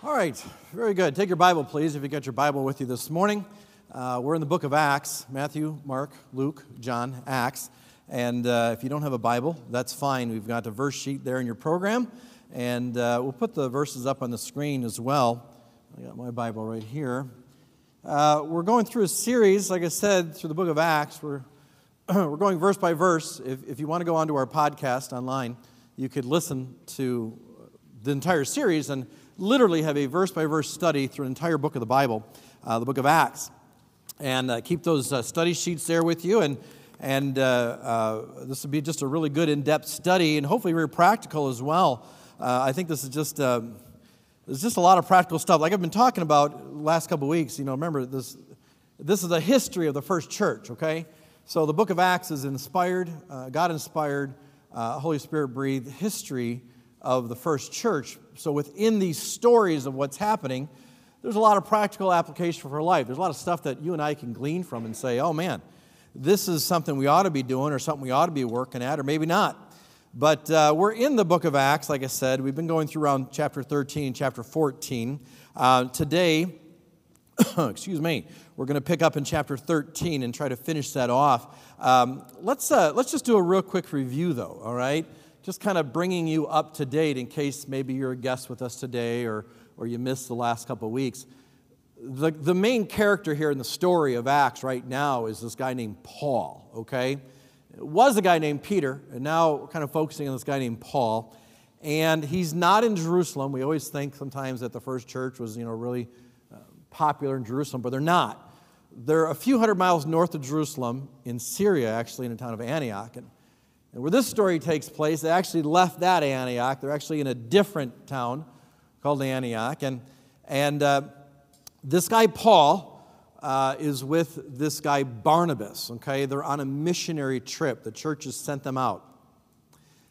All right, very good. Take your Bible, please, if you got your Bible with you this morning. Uh, we're in the book of Acts Matthew, Mark, Luke, John, Acts. And uh, if you don't have a Bible, that's fine. We've got a verse sheet there in your program. And uh, we'll put the verses up on the screen as well. I got my Bible right here. Uh, we're going through a series, like I said, through the book of Acts. We're, we're going verse by verse. If, if you want to go onto our podcast online, you could listen to the entire series and literally have a verse by verse study through an entire book of the Bible, uh, the book of Acts. And uh, keep those uh, study sheets there with you. And, and uh, uh, this will be just a really good in depth study and hopefully very practical as well. Uh, I think this is just. there's just a lot of practical stuff. Like I've been talking about last couple weeks, you know, remember this, this is a history of the first church, okay? So the book of Acts is inspired, God inspired, Holy Spirit breathed history of the first church. So within these stories of what's happening, there's a lot of practical application for life. There's a lot of stuff that you and I can glean from and say, oh man, this is something we ought to be doing or something we ought to be working at, or maybe not. But uh, we're in the book of Acts, like I said. We've been going through around chapter 13, chapter 14. Uh, today, excuse me, we're going to pick up in chapter 13 and try to finish that off. Um, let's, uh, let's just do a real quick review, though, all right? Just kind of bringing you up to date in case maybe you're a guest with us today or, or you missed the last couple of weeks. The, the main character here in the story of Acts right now is this guy named Paul, okay? It was a guy named Peter, and now we're kind of focusing on this guy named Paul. And he's not in Jerusalem. We always think sometimes that the first church was, you know, really uh, popular in Jerusalem, but they're not. They're a few hundred miles north of Jerusalem in Syria, actually, in the town of Antioch. And and where this story takes place, they actually left that Antioch. They're actually in a different town called Antioch. And, and uh, this guy, Paul, uh, is with this guy, Barnabas. Okay? They're on a missionary trip. The church has sent them out.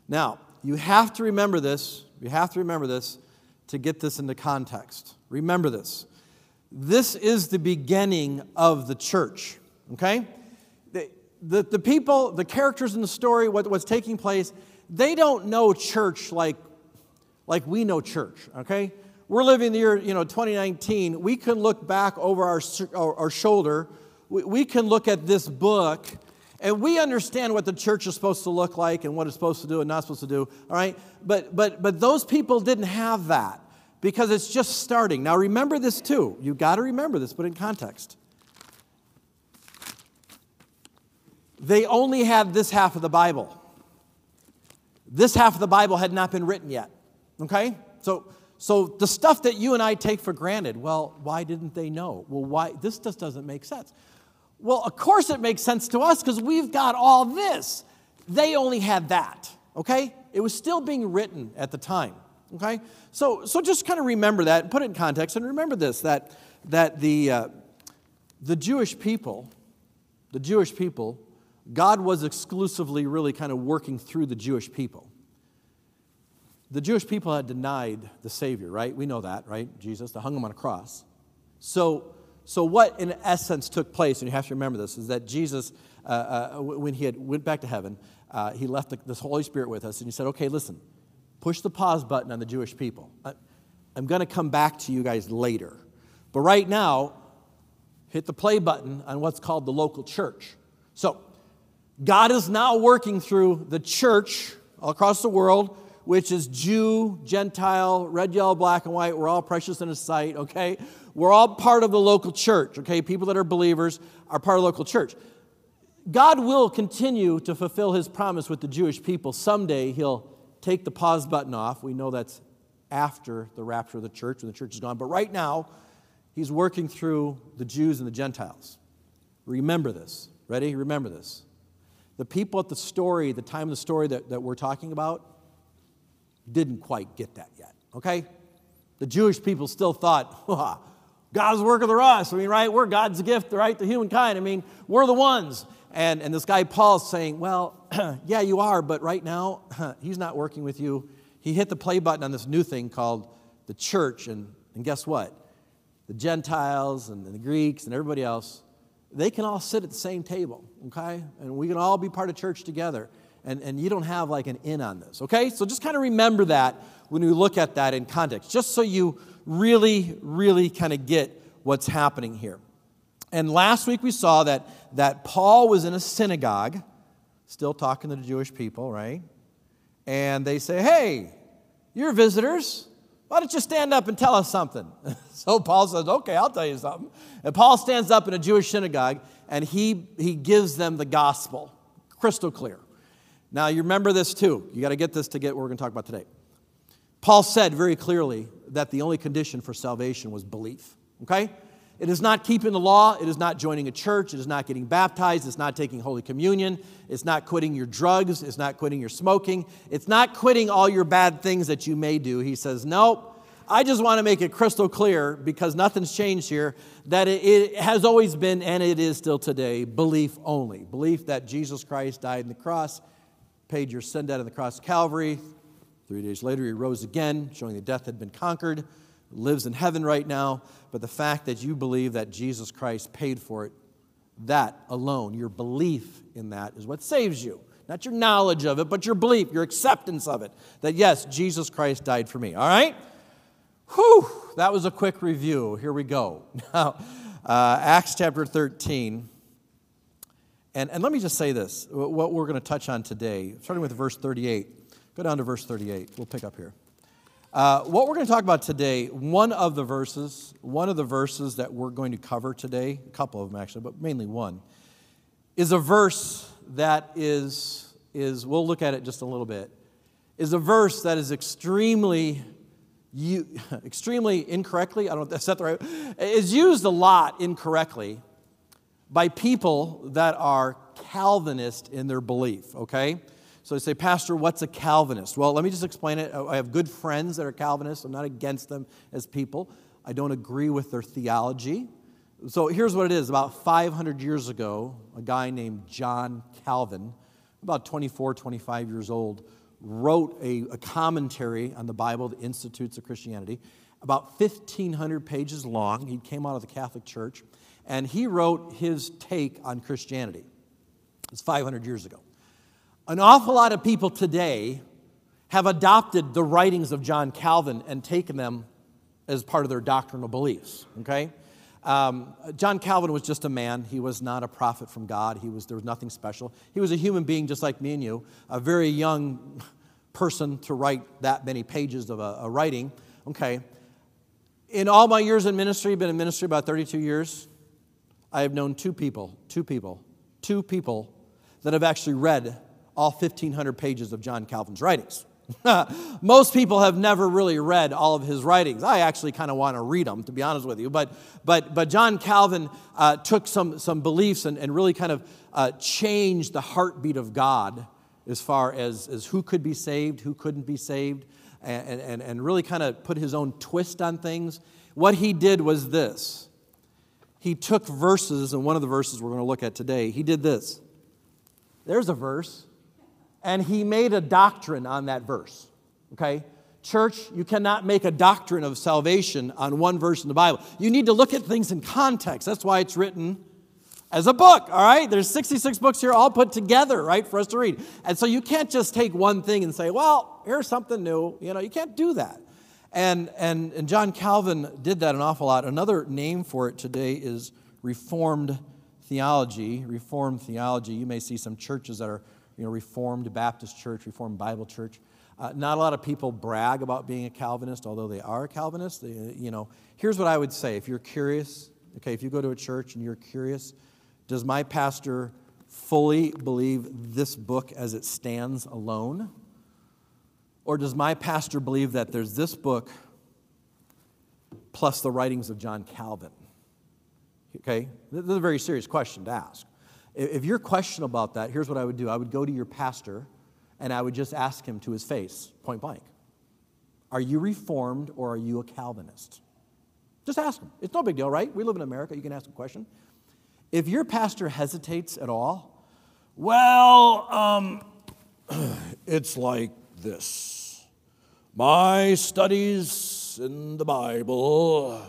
Now, you have to remember this. You have to remember this to get this into context. Remember this. This is the beginning of the church. Okay? The, the people, the characters in the story, what, what's taking place, they don't know church like, like we know church, okay? We're living the year, you know, 2019. We can look back over our, our, our shoulder. We, we can look at this book and we understand what the church is supposed to look like and what it's supposed to do and not supposed to do, all right? But, but, but those people didn't have that because it's just starting. Now remember this too. You've got to remember this, but in context. They only had this half of the Bible. This half of the Bible had not been written yet. Okay? So, so the stuff that you and I take for granted, well, why didn't they know? Well, why? This just doesn't make sense. Well, of course it makes sense to us because we've got all this. They only had that. Okay? It was still being written at the time. Okay? So, so just kind of remember that and put it in context and remember this that, that the, uh, the Jewish people, the Jewish people God was exclusively really kind of working through the Jewish people. The Jewish people had denied the Savior, right? We know that, right? Jesus, they hung him on a cross. So, so what in essence took place, and you have to remember this, is that Jesus, uh, uh, when he had went back to heaven, uh, he left the, this Holy Spirit with us, and he said, okay, listen, push the pause button on the Jewish people. I, I'm going to come back to you guys later. But right now, hit the play button on what's called the local church. So, God is now working through the church all across the world, which is Jew, Gentile, red, yellow, black, and white. We're all precious in His sight, okay? We're all part of the local church, okay? People that are believers are part of the local church. God will continue to fulfill His promise with the Jewish people. Someday He'll take the pause button off. We know that's after the rapture of the church when the church is gone. But right now, He's working through the Jews and the Gentiles. Remember this. Ready? Remember this. The people at the story, the time of the story that, that we're talking about, didn't quite get that yet, okay? The Jewish people still thought, God's working through us. I mean, right? We're God's gift, right, to humankind. I mean, we're the ones. And, and this guy Paul's saying, Well, yeah, you are, but right now, he's not working with you. He hit the play button on this new thing called the church. And, and guess what? The Gentiles and the Greeks and everybody else, they can all sit at the same table, okay? And we can all be part of church together. and, and you don't have like an in on this, okay? So just kind of remember that when we look at that in context, just so you really, really kind of get what's happening here. And last week we saw that, that Paul was in a synagogue, still talking to the Jewish people, right? And they say, Hey, you're visitors. Why don't you stand up and tell us something? so Paul says, Okay, I'll tell you something. And Paul stands up in a Jewish synagogue and he, he gives them the gospel, crystal clear. Now, you remember this too. You got to get this to get what we're going to talk about today. Paul said very clearly that the only condition for salvation was belief. Okay? It is not keeping the law. It is not joining a church. It is not getting baptized. It's not taking Holy Communion. It's not quitting your drugs. It's not quitting your smoking. It's not quitting all your bad things that you may do. He says, Nope. I just want to make it crystal clear because nothing's changed here that it, has always been and it is still today belief only. Belief that Jesus Christ died on the cross, paid your sin debt on the cross of Calvary. Three days later, he rose again, showing that death had been conquered lives in heaven right now, but the fact that you believe that Jesus Christ paid for it, that alone, your belief in that is what saves you. Not your knowledge of it, but your belief, your acceptance of it. That yes, Jesus Christ died for me. All right? Whew, that was a quick review. Here we go. Now, uh, Acts chapter 13. And, and let me just say this what we're going to touch on today, starting with verse 38. Go down to verse 38. We'll pick up here. Uh, what we're going to talk about today, one of the verses, one of the verses that we're going to cover today, a couple of them actually, but mainly one, is a verse that is, is we'll look at it just a little bit, is a verse that is extremely, extremely incorrectly, I don't know if that's the right, is used a lot incorrectly by people that are Calvinist in their belief, okay? So they say, Pastor, what's a Calvinist? Well, let me just explain it. I have good friends that are Calvinists. I'm not against them as people. I don't agree with their theology. So here's what it is about 500 years ago, a guy named John Calvin, about 24, 25 years old, wrote a, a commentary on the Bible, the Institutes of Christianity, about 1,500 pages long. He came out of the Catholic Church, and he wrote his take on Christianity. It's 500 years ago. An awful lot of people today have adopted the writings of John Calvin and taken them as part of their doctrinal beliefs, okay? Um, John Calvin was just a man. He was not a prophet from God. He was, there was nothing special. He was a human being just like me and you, a very young person to write that many pages of a, a writing, okay? In all my years in ministry, been in ministry about 32 years, I have known two people, two people, two people that have actually read all 1,500 pages of John Calvin's writings. Most people have never really read all of his writings. I actually kind of want to read them, to be honest with you. But, but, but John Calvin uh, took some, some beliefs and, and really kind of uh, changed the heartbeat of God as far as, as who could be saved, who couldn't be saved, and, and, and really kind of put his own twist on things. What he did was this he took verses, and one of the verses we're going to look at today, he did this. There's a verse and he made a doctrine on that verse. Okay? Church, you cannot make a doctrine of salvation on one verse in the Bible. You need to look at things in context. That's why it's written as a book, all right? There's 66 books here all put together, right, for us to read. And so you can't just take one thing and say, well, here's something new. You know, you can't do that. And, and, and John Calvin did that an awful lot. Another name for it today is Reformed theology. Reformed theology, you may see some churches that are you know, Reformed Baptist Church, Reformed Bible Church. Uh, not a lot of people brag about being a Calvinist, although they are a Calvinist. They, you know, here's what I would say: if you're curious, okay, if you go to a church and you're curious, does my pastor fully believe this book as it stands alone, or does my pastor believe that there's this book plus the writings of John Calvin? Okay, this is a very serious question to ask. If you're questioning about that, here's what I would do I would go to your pastor and I would just ask him to his face, point blank Are you reformed or are you a Calvinist? Just ask him. It's no big deal, right? We live in America. You can ask a question. If your pastor hesitates at all, well, um, it's like this. My studies in the Bible.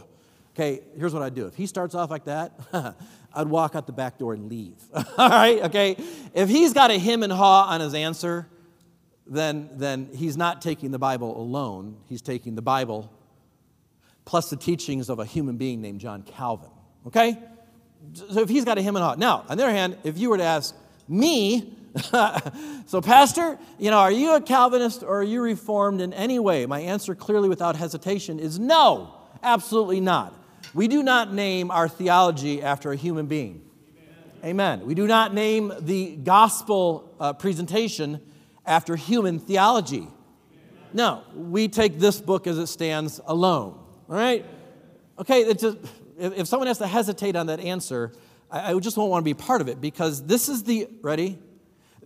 Okay, here's what I'd do. If he starts off like that, I'd walk out the back door and leave. All right, okay? If he's got a him and haw on his answer, then, then he's not taking the Bible alone. He's taking the Bible plus the teachings of a human being named John Calvin. Okay? So if he's got a him and haw. Now, on the other hand, if you were to ask me, so, Pastor, you know, are you a Calvinist or are you reformed in any way? My answer, clearly without hesitation, is no, absolutely not. We do not name our theology after a human being. Amen. We do not name the gospel uh, presentation after human theology. No, we take this book as it stands alone. All right? Okay, just, if, if, someone has to hesitate on that answer, I, I just won't want to be part of it because this is the, ready?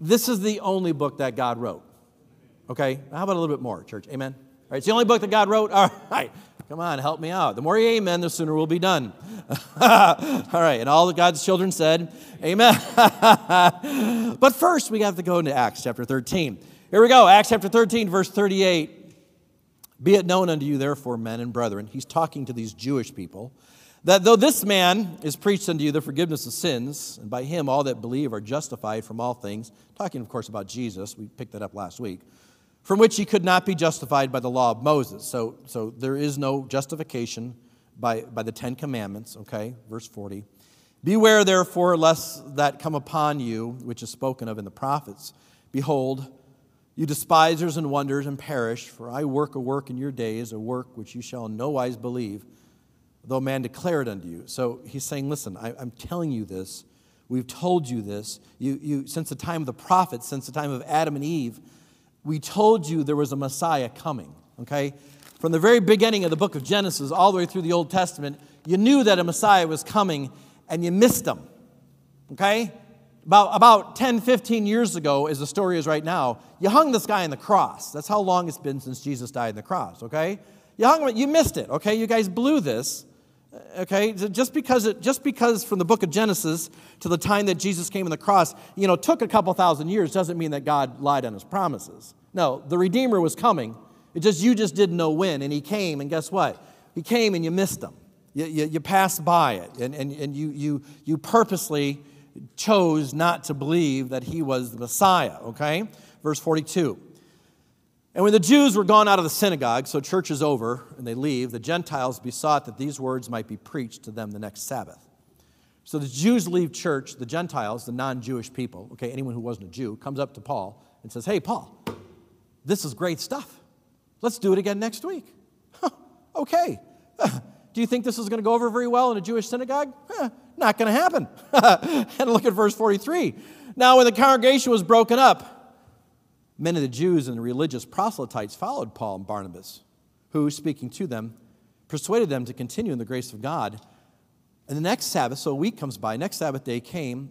This is the only book that God wrote. Okay? How about a little bit more, church? Amen? All right, it's the only book that God wrote. All right. Come on, help me out. The more you amen, the sooner we'll be done. all right, and all of God's children said, Amen. but first, we have to go into Acts chapter 13. Here we go, Acts chapter 13, verse 38. Be it known unto you, therefore, men and brethren, he's talking to these Jewish people, that though this man is preached unto you the forgiveness of sins, and by him all that believe are justified from all things, talking, of course, about Jesus, we picked that up last week from which he could not be justified by the law of Moses. So, so there is no justification by, by the Ten Commandments, okay? Verse 40. Beware, therefore, lest that come upon you, which is spoken of in the prophets. Behold, you despisers and wonders and perish, for I work a work in your days, a work which you shall in no wise believe, though man declare it unto you. So he's saying, Listen, I, I'm telling you this. We've told you this. You, you, since the time of the prophets, since the time of Adam and Eve, we told you there was a Messiah coming, okay? From the very beginning of the book of Genesis, all the way through the Old Testament, you knew that a Messiah was coming and you missed him, okay? About, about 10, 15 years ago, as the story is right now, you hung this guy on the cross. That's how long it's been since Jesus died on the cross, okay? You hung him, you missed it, okay? You guys blew this. Okay, just because it, just because from the book of Genesis to the time that Jesus came on the cross, you know, took a couple thousand years doesn't mean that God lied on his promises. No, the Redeemer was coming. It just you just didn't know when, and he came, and guess what? He came and you missed him. You, you, you passed by it, and, and, and you, you, you purposely chose not to believe that he was the Messiah, okay? Verse 42. And when the Jews were gone out of the synagogue, so church is over and they leave, the Gentiles besought that these words might be preached to them the next Sabbath. So the Jews leave church, the Gentiles, the non Jewish people, okay, anyone who wasn't a Jew, comes up to Paul and says, Hey, Paul, this is great stuff. Let's do it again next week. Huh, okay. do you think this is going to go over very well in a Jewish synagogue? not going to happen. and look at verse 43. Now, when the congregation was broken up, Many of the Jews and the religious proselytes followed Paul and Barnabas, who, speaking to them, persuaded them to continue in the grace of God. And the next Sabbath, so a week comes by, next Sabbath day came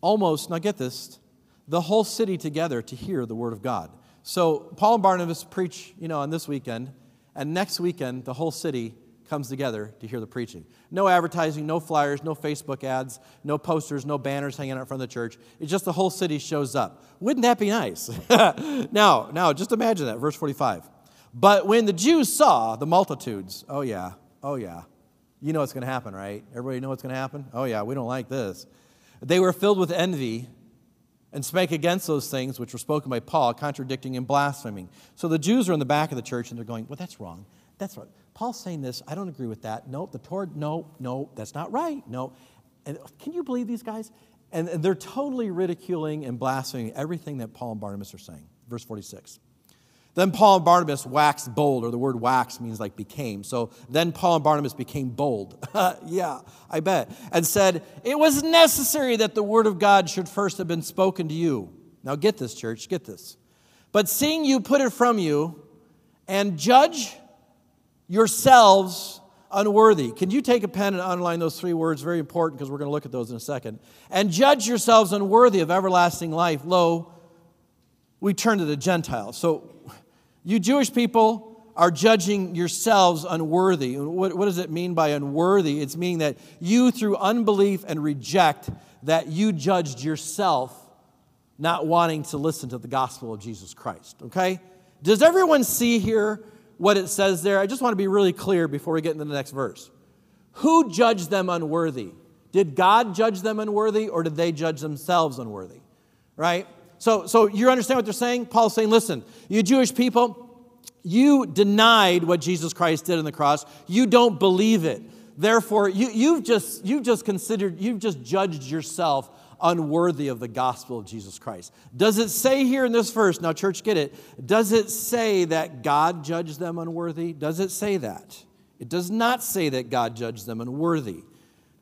almost, now get this, the whole city together to hear the word of God. So Paul and Barnabas preach, you know, on this weekend, and next weekend the whole city comes together to hear the preaching. No advertising, no flyers, no Facebook ads, no posters, no banners hanging out in front of the church. It's just the whole city shows up. Wouldn't that be nice? now, now, just imagine that, verse 45. But when the Jews saw the multitudes, oh yeah, oh yeah, you know what's going to happen, right? Everybody know what's going to happen? Oh yeah, we don't like this. They were filled with envy and spake against those things which were spoken by Paul, contradicting and blaspheming. So the Jews are in the back of the church and they're going, well, that's wrong. That's right. Paul's saying this. I don't agree with that. No, the Torah, no, no, that's not right. No. And can you believe these guys? And they're totally ridiculing and blaspheming everything that Paul and Barnabas are saying. Verse 46. Then Paul and Barnabas waxed bold, or the word wax means like became. So then Paul and Barnabas became bold. yeah, I bet. And said, It was necessary that the word of God should first have been spoken to you. Now get this, church, get this. But seeing you put it from you and judge yourselves unworthy. Can you take a pen and underline those three words? Very important because we're going to look at those in a second. And judge yourselves unworthy of everlasting life. Lo, we turn to the Gentiles. So, you Jewish people are judging yourselves unworthy. What, what does it mean by unworthy? It's meaning that you, through unbelief and reject, that you judged yourself not wanting to listen to the gospel of Jesus Christ. Okay? Does everyone see here what it says there, I just want to be really clear before we get into the next verse. Who judged them unworthy? Did God judge them unworthy or did they judge themselves unworthy? Right? So, so you understand what they're saying? Paul's saying, listen, you Jewish people, you denied what Jesus Christ did on the cross. You don't believe it. Therefore, you, you've, just, you've just considered, you've just judged yourself unworthy of the gospel of Jesus Christ. Does it say here in this verse, now, church, get it, does it say that God judged them unworthy? Does it say that? It does not say that God judged them unworthy.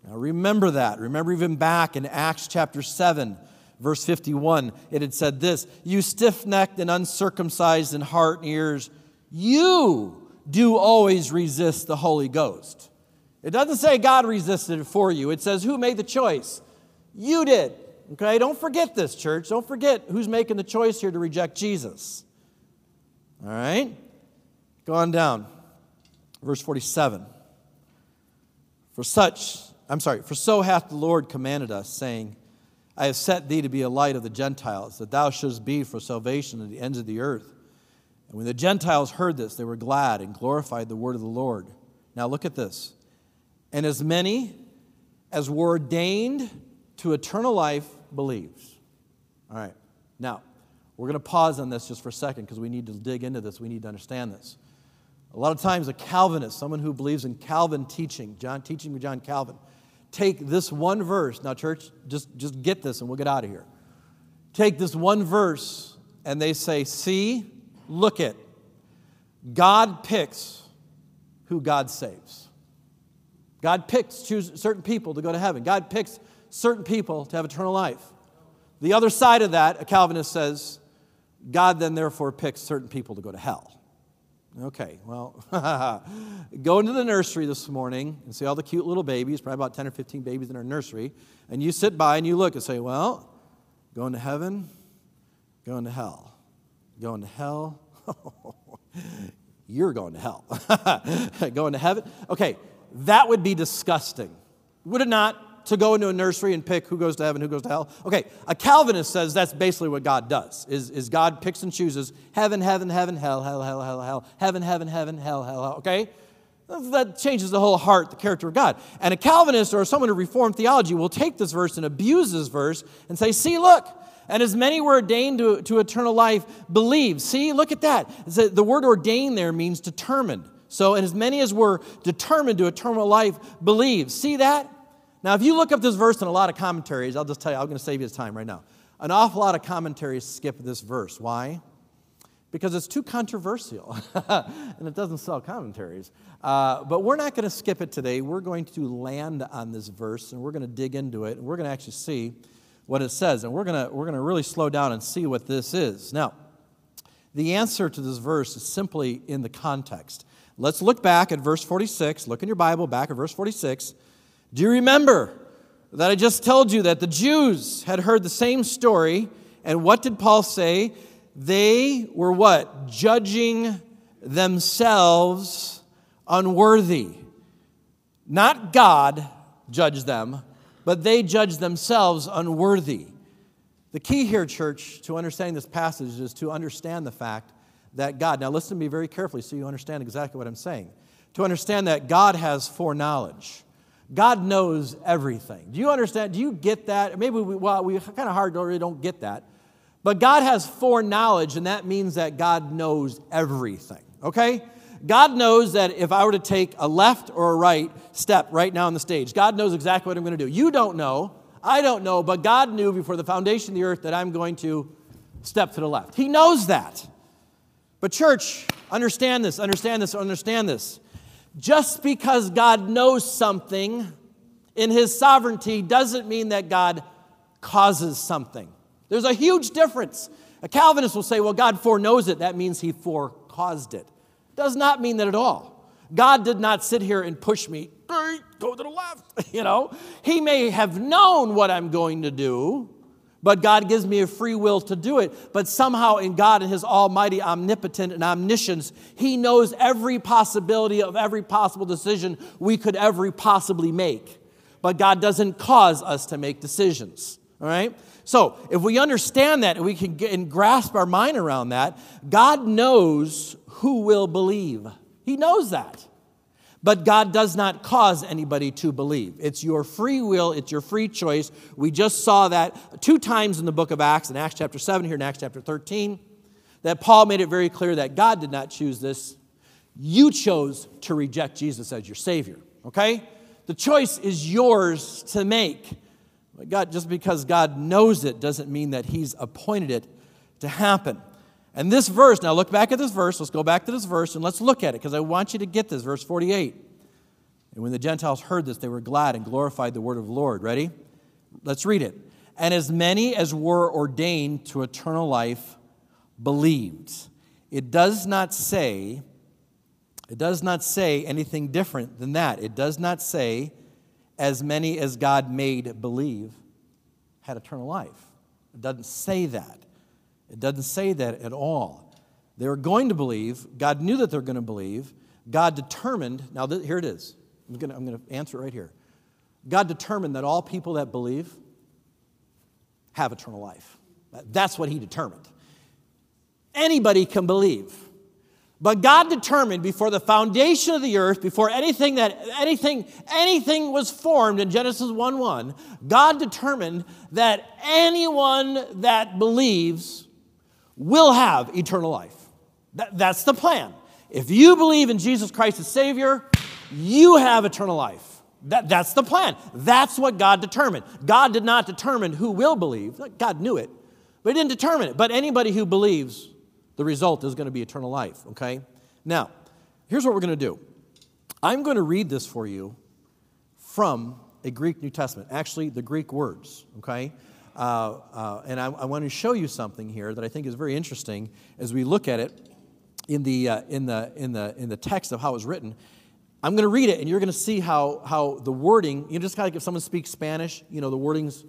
Now, remember that. Remember, even back in Acts chapter 7, verse 51, it had said this You stiff necked and uncircumcised in heart and ears, you do always resist the Holy Ghost. It doesn't say God resisted it for you, it says, Who made the choice? You did. Okay, don't forget this, church. Don't forget who's making the choice here to reject Jesus. All right? Go on down. Verse 47. For such, I'm sorry, for so hath the Lord commanded us, saying, I have set thee to be a light of the Gentiles, that thou shouldst be for salvation to the ends of the earth. And when the Gentiles heard this, they were glad and glorified the word of the Lord. Now look at this. And as many as were ordained to eternal life believes. All right. Now, we're going to pause on this just for a second because we need to dig into this. We need to understand this. A lot of times, a Calvinist, someone who believes in Calvin teaching, John teaching with John Calvin, take this one verse. Now, church, just, just get this and we'll get out of here. Take this one verse and they say, See, look it. God picks who God saves. God picks choose certain people to go to heaven. God picks certain people to have eternal life. The other side of that, a Calvinist says, God then therefore picks certain people to go to hell. Okay, well, go into the nursery this morning and see all the cute little babies, probably about 10 or 15 babies in our nursery, and you sit by and you look and say, well, going to heaven, going to hell. Going to hell, you're going to hell. going to heaven? Okay, that would be disgusting. Would it not? To go into a nursery and pick who goes to heaven, who goes to hell. Okay, a Calvinist says that's basically what God does, is, is God picks and chooses heaven, heaven, heaven, hell, hell, hell, hell, hell, heaven, heaven, heaven, hell, hell, hell, okay? That changes the whole heart, the character of God. And a Calvinist or someone who reformed theology will take this verse and abuse this verse and say, see, look, and as many were ordained to, to eternal life, believe. See, look at that. The word ordained there means determined. So, and as many as were determined to eternal life, believe. See that? Now, if you look up this verse in a lot of commentaries, I'll just tell you, I'm going to save you time right now. An awful lot of commentaries skip this verse. Why? Because it's too controversial and it doesn't sell commentaries. Uh, but we're not going to skip it today. We're going to land on this verse and we're going to dig into it and we're going to actually see what it says. And we're going to, we're going to really slow down and see what this is. Now, the answer to this verse is simply in the context. Let's look back at verse 46. Look in your Bible, back at verse 46. Do you remember that I just told you that the Jews had heard the same story? And what did Paul say? They were what? Judging themselves unworthy. Not God judged them, but they judged themselves unworthy. The key here, church, to understanding this passage is to understand the fact that God, now listen to me very carefully so you understand exactly what I'm saying. To understand that God has foreknowledge. God knows everything. Do you understand? Do you get that? Maybe we, well, we kind of hard really don't get that. But God has foreknowledge, and that means that God knows everything, okay? God knows that if I were to take a left or a right step right now on the stage, God knows exactly what I'm going to do. You don't know, I don't know, but God knew before the foundation of the earth that I'm going to step to the left. He knows that. But, church, understand this, understand this, understand this. Just because God knows something in his sovereignty doesn't mean that God causes something. There's a huge difference. A Calvinist will say, well, God foreknows it. That means he forecaused it. Does not mean that at all. God did not sit here and push me, go to the left. You know, he may have known what I'm going to do, but God gives me a free will to do it. But somehow, in God and His almighty omnipotent and omniscience, He knows every possibility of every possible decision we could ever possibly make. But God doesn't cause us to make decisions. All right? So, if we understand that and we can get and grasp our mind around that, God knows who will believe. He knows that. But God does not cause anybody to believe. It's your free will, it's your free choice. We just saw that two times in the book of Acts, in Acts chapter 7, here in Acts chapter 13, that Paul made it very clear that God did not choose this. You chose to reject Jesus as your Savior, okay? The choice is yours to make. God, just because God knows it doesn't mean that He's appointed it to happen. And this verse, now look back at this verse. Let's go back to this verse and let's look at it because I want you to get this. Verse 48. And when the Gentiles heard this, they were glad and glorified the word of the Lord. Ready? Let's read it. And as many as were ordained to eternal life believed. It does not say, it does not say anything different than that. It does not say, as many as God made believe had eternal life. It doesn't say that. It doesn't say that at all. They were going to believe. God knew that they're going to believe. God determined, now th- here it is. I'm going, to, I'm going to answer it right here. God determined that all people that believe have eternal life. That's what He determined. Anybody can believe. But God determined before the foundation of the earth, before anything that anything anything was formed in Genesis 1:1, God determined that anyone that believes will have eternal life. That, that's the plan. If you believe in Jesus Christ as Savior, you have eternal life. That, that's the plan. That's what God determined. God did not determine who will believe. God knew it, but He didn't determine it. But anybody who believes, the result is going to be eternal life, okay? Now, here's what we're going to do I'm going to read this for you from a Greek New Testament, actually, the Greek words, okay? Uh, uh, and I, I, want to show you something here that I think is very interesting as we look at it in the, uh, in the, in the, in the text of how it was written. I'm going to read it, and you're going to see how, how the wording, you know, just kind of like if someone speaks Spanish, you know, the wording's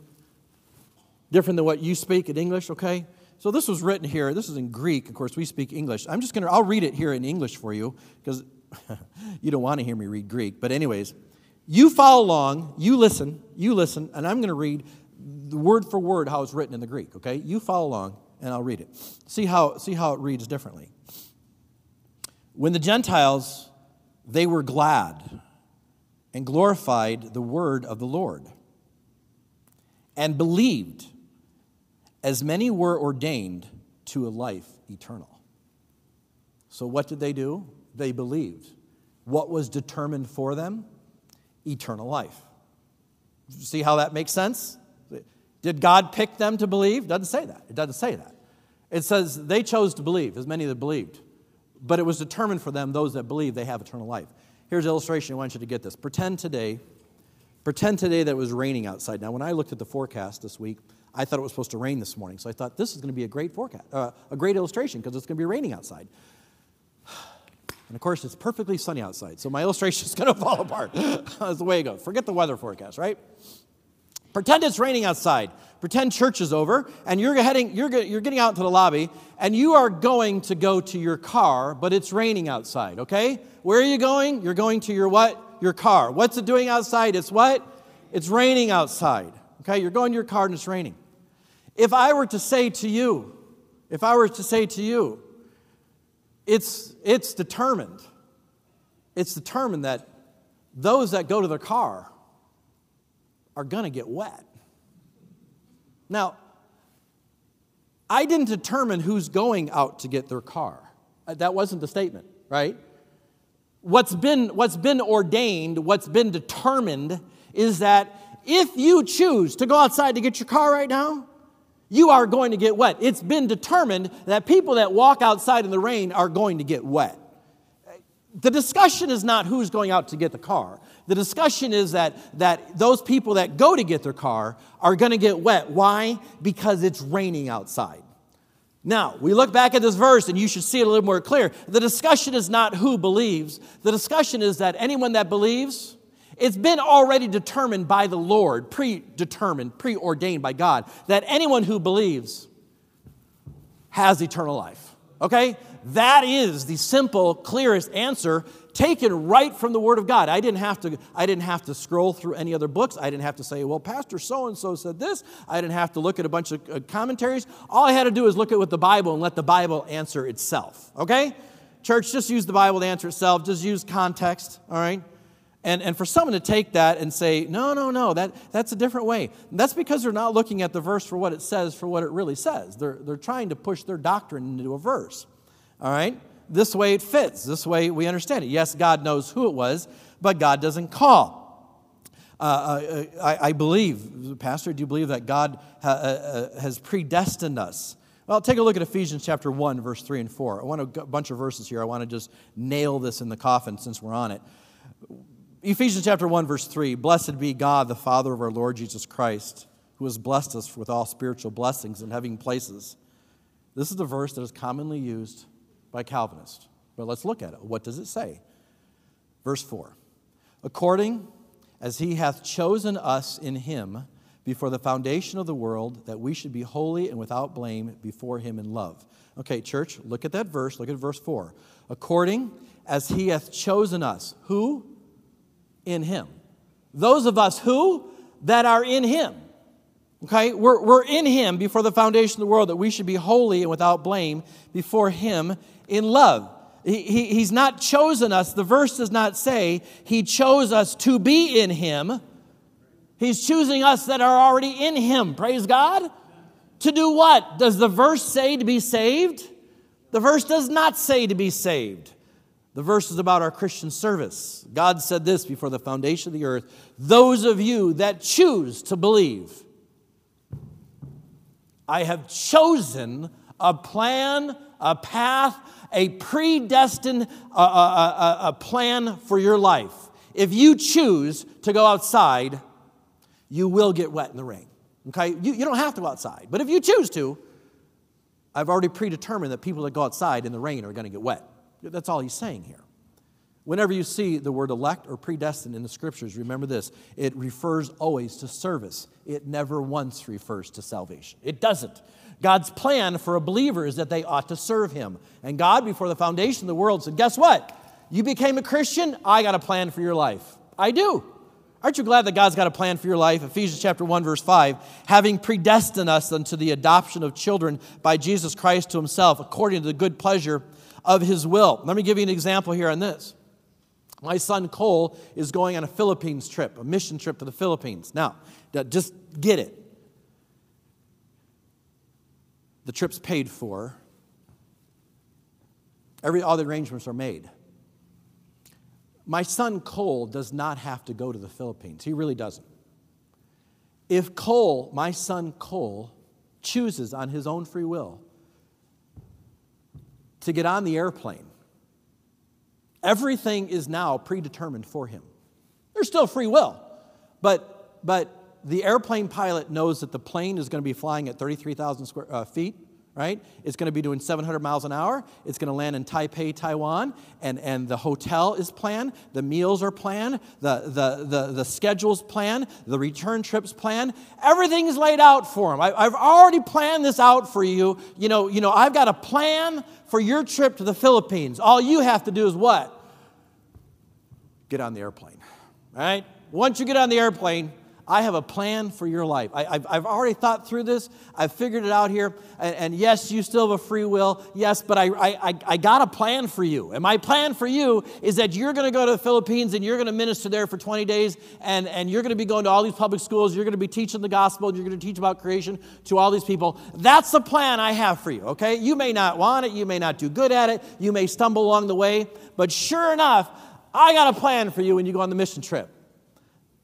different than what you speak in English, okay? So this was written here. This is in Greek. Of course, we speak English. I'm just going to, I'll read it here in English for you because you don't want to hear me read Greek. But, anyways, you follow along, you listen, you listen, and I'm going to read word for word how it's written in the Greek, okay? You follow along and I'll read it. See how, see how it reads differently. When the Gentiles, they were glad and glorified the word of the Lord and believed as many were ordained to a life eternal. So, what did they do? They believed. What was determined for them? Eternal life. See how that makes sense? Did God pick them to believe? It doesn't say that. It doesn't say that. It says they chose to believe, as many that believed. But it was determined for them, those that believe, they have eternal life. Here's an illustration. I want you to get this. Pretend today, pretend today that it was raining outside. Now, when I looked at the forecast this week, I thought it was supposed to rain this morning. So I thought this is going to be a great forecast, uh, a great illustration because it's going to be raining outside. And of course, it's perfectly sunny outside. So my illustration is going to fall apart. That's the way it goes. Forget the weather forecast, right? Pretend it's raining outside. Pretend church is over, and you're heading, you're, you're getting out into the lobby, and you are going to go to your car, but it's raining outside, okay? Where are you going? You're going to your what? Your car. What's it doing outside? It's what? It's raining outside. Okay, you're going to your car and it's raining. If I were to say to you, if I were to say to you, it's, it's determined, it's determined that those that go to their car are going to get wet. Now, I didn't determine who's going out to get their car. Uh, that wasn't the statement, right? What's been, what's been ordained, what's been determined is that if you choose to go outside to get your car right now, you are going to get wet. It's been determined that people that walk outside in the rain are going to get wet. The discussion is not who's going out to get the car. The discussion is that, that those people that go to get their car are going to get wet. Why? Because it's raining outside. Now, we look back at this verse and you should see it a little more clear. The discussion is not who believes, the discussion is that anyone that believes, it's been already determined by the Lord, predetermined, preordained by God, that anyone who believes has eternal life. Okay? That is the simple, clearest answer taken right from the Word of God. I didn't have to, I didn't have to scroll through any other books. I didn't have to say, well, Pastor so and so said this. I didn't have to look at a bunch of uh, commentaries. All I had to do is look at what the Bible and let the Bible answer itself. Okay? Church, just use the Bible to answer itself. Just use context, all right? And, and for someone to take that and say, no, no, no, that, that's a different way, that's because they're not looking at the verse for what it says, for what it really says. They're, they're trying to push their doctrine into a verse, all right? This way it fits. This way we understand it. Yes, God knows who it was, but God doesn't call. Uh, uh I, I, believe, Pastor, do you believe that God ha, uh, uh, has predestined us? Well, take a look at Ephesians chapter 1, verse 3 and 4. I want a bunch of verses here. I want to just nail this in the coffin since we're on it. Ephesians chapter 1, verse 3 Blessed be God, the Father of our Lord Jesus Christ, who has blessed us with all spiritual blessings in heavenly places. This is the verse that is commonly used by Calvinists. But let's look at it. What does it say? Verse 4 According as he hath chosen us in him before the foundation of the world, that we should be holy and without blame before him in love. Okay, church, look at that verse. Look at verse 4. According as he hath chosen us. Who? In him. Those of us who? That are in him. Okay, we're, we're in him before the foundation of the world, that we should be holy and without blame before him in love. He, he, he's not chosen us. The verse does not say he chose us to be in him. He's choosing us that are already in Him. Praise God. To do what? Does the verse say to be saved? The verse does not say to be saved. The verse is about our Christian service. God said this before the foundation of the earth those of you that choose to believe, I have chosen a plan, a path, a predestined a, a, a, a plan for your life. If you choose to go outside, you will get wet in the rain. Okay? You, you don't have to go outside. But if you choose to, I've already predetermined that people that go outside in the rain are going to get wet. That's all he's saying here. Whenever you see the word elect or predestined in the scriptures, remember this it refers always to service, it never once refers to salvation. It doesn't. God's plan for a believer is that they ought to serve him. And God, before the foundation of the world, said, Guess what? You became a Christian, I got a plan for your life. I do. Aren't you glad that God's got a plan for your life? Ephesians chapter 1 verse 5, having predestined us unto the adoption of children by Jesus Christ to himself according to the good pleasure of his will. Let me give you an example here on this. My son Cole is going on a Philippines trip, a mission trip to the Philippines. Now, just get it. The trip's paid for. Every all the arrangements are made. My son Cole does not have to go to the Philippines. He really doesn't. If Cole, my son Cole, chooses on his own free will to get on the airplane, everything is now predetermined for him. There's still free will, but, but the airplane pilot knows that the plane is going to be flying at 33,000 square uh, feet right? It's going to be doing 700 miles an hour. It's going to land in Taipei, Taiwan, and, and the hotel is planned, the meals are planned, the, the, the, the schedule's planned, the return trip's planned. Everything's laid out for them. I, I've already planned this out for you. You know, you know, I've got a plan for your trip to the Philippines. All you have to do is what? Get on the airplane, all right? Once you get on the airplane, I have a plan for your life. I, have I've already thought through this. I've figured it out here. And, and yes, you still have a free will. Yes, but I, I, I got a plan for you. And my plan for you is that you're going to go to the Philippines and you're going to minister there for 20 days. And, and you're going to be going to all these public schools. You're going to be teaching the gospel. And You're going to teach about creation to all these people. That's the plan I have for you, okay? You may not want it. You may not do good at it. You may stumble along the way. But sure enough, I got a plan for you when you go on the mission trip.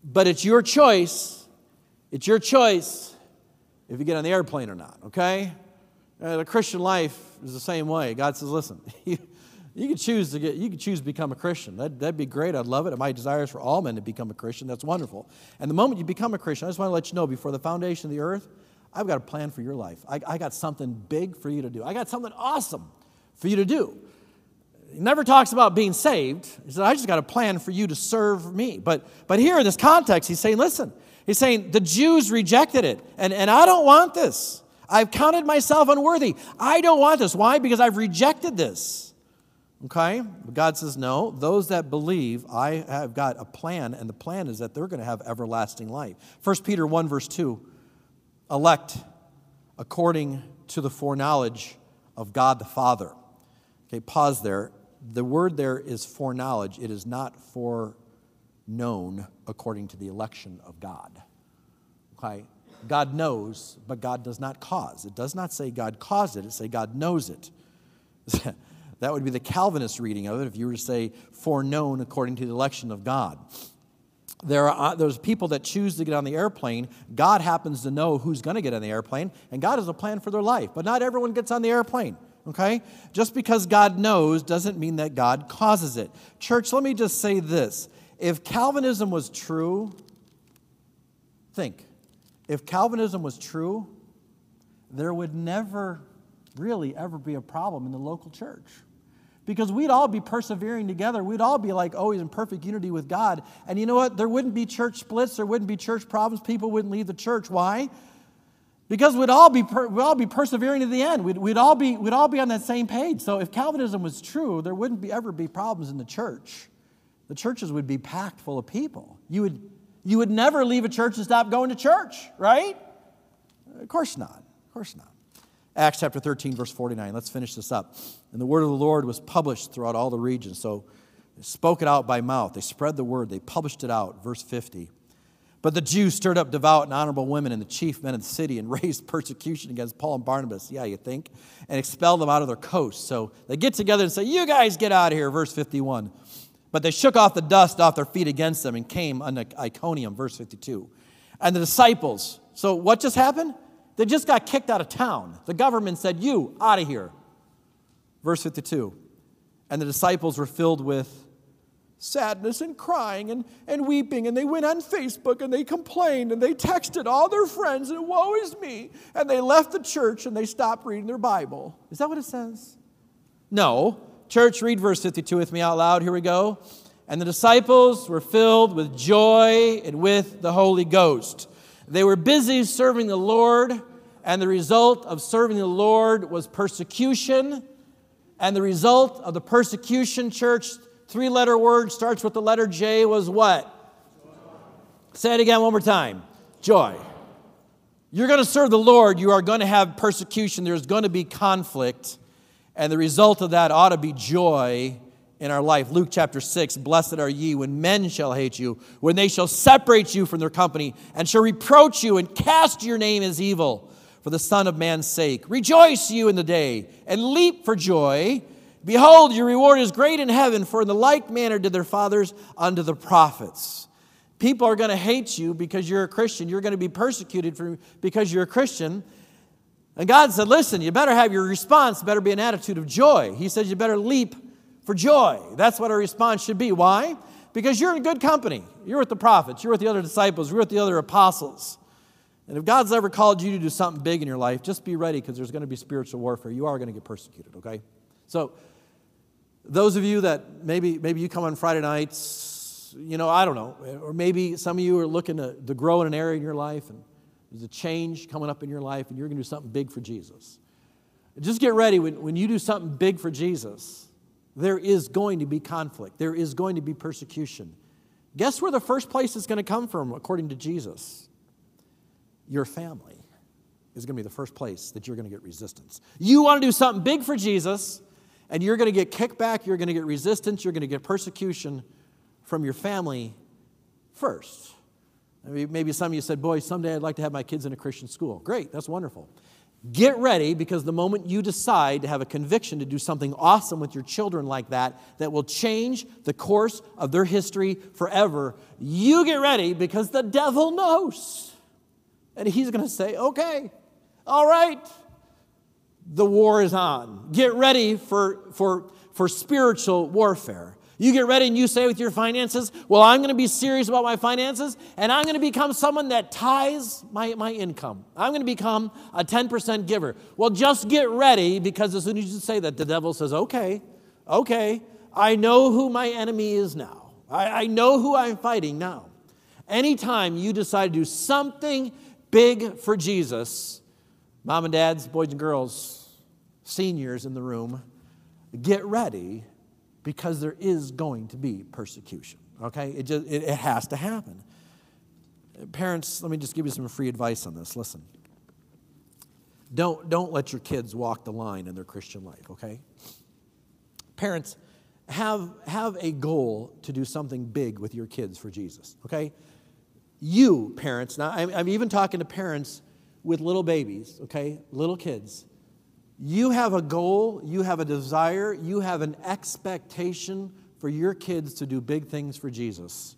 But it's your choice. It's your choice if you get on the airplane or not, okay? Uh, the Christian life is the same way. God says, listen, you, you can choose to get, you can choose to become a Christian. That, that'd be great. I'd love it. My desire is for all men to become a Christian. That's wonderful. And the moment you become a Christian, I just want to let you know before the foundation of the earth, I've got a plan for your life. I, I got something big for you to do. I got something awesome for you to do. He never talks about being saved. He said, I just got a plan for you to serve me. But, but here in this context, he's saying, listen, he's saying the Jews rejected it, and, and I don't want this. I've counted myself unworthy. I don't want this. Why? Because I've rejected this. Okay? God says, no, those that believe, I have got a plan, and the plan is that they're going to have everlasting life. 1 Peter 1, verse 2 elect according to the foreknowledge of God the Father. Okay, pause there the word there is foreknowledge. It is not foreknown according to the election of God. Okay? God knows, but God does not cause. It does not say God caused it, it say God knows it. that would be the Calvinist reading of it if you were to say foreknown according to the election of God. There are uh, there's people that choose to get on the airplane. God happens to know who's going to get on the airplane, and God has a plan for their life. But not everyone gets on the airplane. Okay? Just because God knows doesn't mean that God causes it. Church, let me just say this. If Calvinism was true, think if Calvinism was true, there would never really ever be a problem in the local church. Because we'd all be persevering together. We'd all be like oh, always in perfect unity with God. And you know what? There wouldn't be church splits. There wouldn't be church problems. People wouldn't leave the church. Why? Because we'd all be, per, we'd all be persevering to the end. We'd, we'd, all be, we'd all be on that same page. So if Calvinism was true, there wouldn't be, ever be problems in the church. The churches would be packed full of people. You would, you would never leave a church and stop going to church, right? Of course not. Of course not. Acts chapter 13, verse 49. Let's finish this up. And the word of the Lord was published throughout all the regions. So they spoke it out by mouth. They spread the word. They published it out. Verse 50. But the Jews stirred up devout and honorable women and the chief men of the city and raised persecution against Paul and Barnabas. Yeah, you think? And expelled them out of their coast. So they get together and say, You guys get out of here. Verse 51. But they shook off the dust off their feet against them and came unto Iconium, verse 52. And the disciples, so what just happened? They just got kicked out of town. The government said, You, out of here. Verse 52. And the disciples were filled with sadness and crying and, and weeping. And they went on Facebook and they complained and they texted all their friends, and woe is me. And they left the church and they stopped reading their Bible. Is that what it says? No. Church, read verse 52 with me out loud. Here we go. And the disciples were filled with joy and with the Holy Ghost. They were busy serving the Lord, and the result of serving the Lord was persecution. And the result of the persecution, church, three letter word, starts with the letter J, was what? Joy. Say it again one more time joy. You're going to serve the Lord, you are going to have persecution, there's going to be conflict. And the result of that ought to be joy in our life. Luke chapter 6 Blessed are ye when men shall hate you, when they shall separate you from their company, and shall reproach you and cast your name as evil for the Son of Man's sake. Rejoice you in the day, and leap for joy. Behold, your reward is great in heaven, for in the like manner did their fathers unto the prophets. People are going to hate you because you're a Christian. You're going to be persecuted for, because you're a Christian. And God said, Listen, you better have your response, better be an attitude of joy. He said, You better leap for joy. That's what our response should be. Why? Because you're in good company. You're with the prophets, you're with the other disciples, you're with the other apostles. And if God's ever called you to do something big in your life, just be ready because there's going to be spiritual warfare. You are going to get persecuted, okay? So, those of you that maybe, maybe you come on Friday nights, you know, I don't know, or maybe some of you are looking to, to grow in an area in your life and there's a change coming up in your life, and you're going to do something big for Jesus. Just get ready when, when you do something big for Jesus, there is going to be conflict, there is going to be persecution. Guess where the first place is going to come from, according to Jesus? Your family is going to be the first place that you're going to get resistance. You want to do something big for Jesus, and you're going to get kickback, you're going to get resistance, you're going to get persecution from your family first. Maybe some of you said, Boy, someday I'd like to have my kids in a Christian school. Great, that's wonderful. Get ready because the moment you decide to have a conviction to do something awesome with your children like that, that will change the course of their history forever, you get ready because the devil knows. And he's going to say, Okay, all right, the war is on. Get ready for, for, for spiritual warfare. You get ready and you say with your finances, Well, I'm going to be serious about my finances and I'm going to become someone that tithes my, my income. I'm going to become a 10% giver. Well, just get ready because as soon as you say that, the devil says, Okay, okay, I know who my enemy is now. I, I know who I'm fighting now. Anytime you decide to do something big for Jesus, mom and dads, boys and girls, seniors in the room, get ready because there is going to be persecution. Okay? It, just, it, it has to happen. Parents, let me just give you some free advice on this. Listen. Don't, don't let your kids walk the line in their Christian life, okay? Parents, have, have a goal to do something big with your kids for Jesus, okay? You, parents, now I'm, I'm even talking to parents with little babies, okay, little kids. You have a goal, you have a desire, you have an expectation for your kids to do big things for Jesus.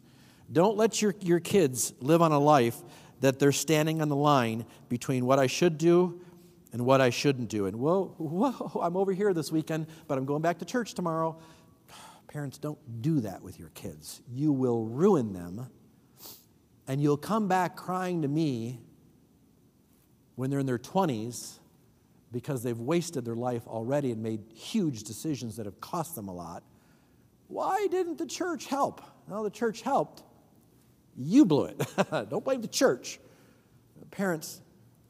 Don't let your, your kids live on a life that they're standing on the line between what I should do and what I shouldn't do. And whoa, whoa, I'm over here this weekend, but I'm going back to church tomorrow. Parents, don't do that with your kids. You will ruin them, and you'll come back crying to me when they're in their 20s because they've wasted their life already and made huge decisions that have cost them a lot. Why didn't the church help? Well, the church helped. You blew it. Don't blame the church. Parents,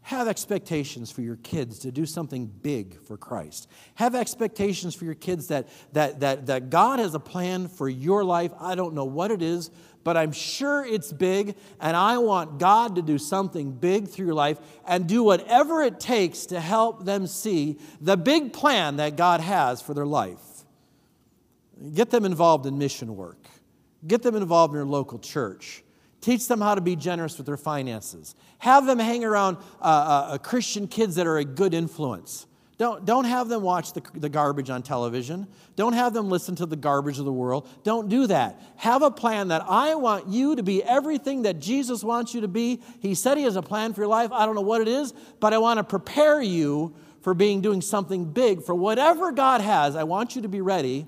have expectations for your kids to do something big for Christ. Have expectations for your kids that, that, that, that God has a plan for your life. I don't know what it is, but I'm sure it's big, and I want God to do something big through your life and do whatever it takes to help them see the big plan that God has for their life. Get them involved in mission work, get them involved in your local church. Teach them how to be generous with their finances. Have them hang around uh, uh, uh, Christian kids that are a good influence. Don't, don't have them watch the, the garbage on television. Don't have them listen to the garbage of the world. Don't do that. Have a plan that I want you to be everything that Jesus wants you to be. He said He has a plan for your life. I don't know what it is, but I want to prepare you for being doing something big. For whatever God has, I want you to be ready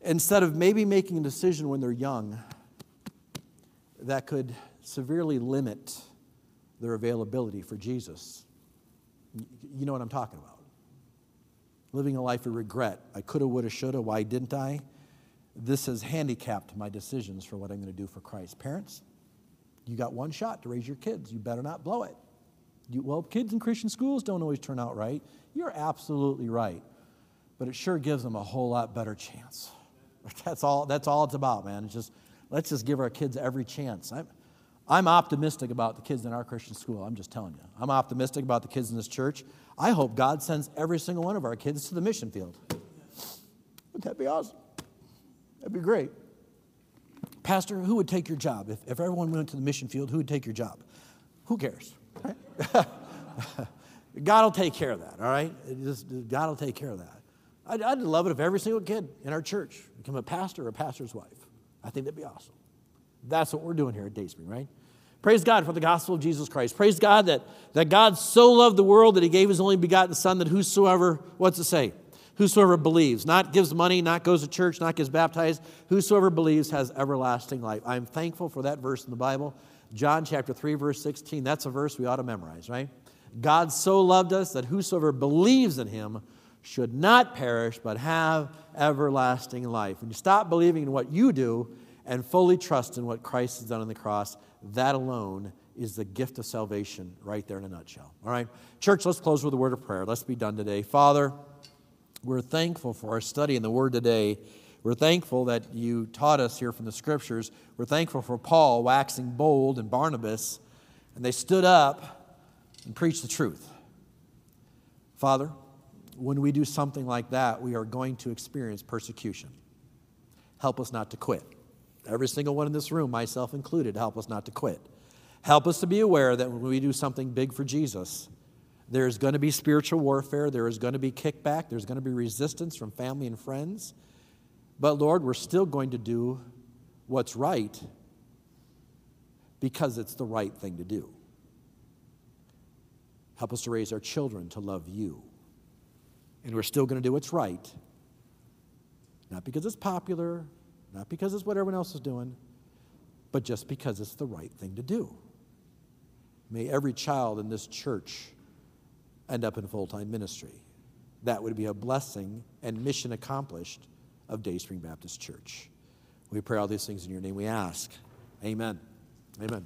instead of maybe making a decision when they're young that could severely limit their availability for Jesus. You know what I'm talking about. Living a life of regret. I coulda, woulda, shoulda. Why didn't I? This has handicapped my decisions for what I'm going to do for Christ. Parents, you got one shot to raise your kids. You better not blow it. You, well, kids in Christian schools don't always turn out right. You're absolutely right. But it sure gives them a whole lot better chance. That's all, that's all it's about, man. It's just Let's just give our kids every chance. I'm, I'm optimistic about the kids in our Christian school. I'm just telling you. I'm optimistic about the kids in this church. I hope God sends every single one of our kids to the mission field. Wouldn't that be awesome? That'd be great. Pastor, who would take your job? If, if everyone went to the mission field, who would take your job? Who cares? Right? God will take care of that, all right? God will take care of that. I'd, I'd love it if every single kid in our church became a pastor or a pastor's wife. I think that'd be awesome. That's what we're doing here at Dayspring, right? Praise God for the gospel of Jesus Christ. Praise God that, that God so loved the world that he gave his only begotten Son that whosoever, what's it say? Whosoever believes, not gives money, not goes to church, not gets baptized, whosoever believes has everlasting life. I'm thankful for that verse in the Bible. John chapter 3, verse 16. That's a verse we ought to memorize, right? God so loved us that whosoever believes in him should not perish, but have everlasting life. When you stop believing in what you do and fully trust in what Christ has done on the cross, that alone is the gift of salvation right there in a nutshell. All right? Church, let's close with a word of prayer. Let's be done today. Father, we're thankful for our study in the Word today. We're thankful that you taught us here from the Scriptures. We're thankful for Paul waxing bold and Barnabas, and they stood up and preached the truth. Father, when we do something like that, we are going to experience persecution. Help us not to quit. Every single one in this room, myself included, help us not to quit. Help us to be aware that when we do something big for Jesus, there's going to be spiritual warfare, there is going to be kickback, there's going to be resistance from family and friends. But Lord, we're still going to do what's right because it's the right thing to do. Help us to raise our children to love you and we're still going to do what's right. Not because it's popular, not because it's what everyone else is doing, but just because it's the right thing to do. May every child in this church end up in full time ministry. That would be a blessing and mission accomplished of Dayspring Baptist Church. We pray all these things in your name we ask. Amen. Amen.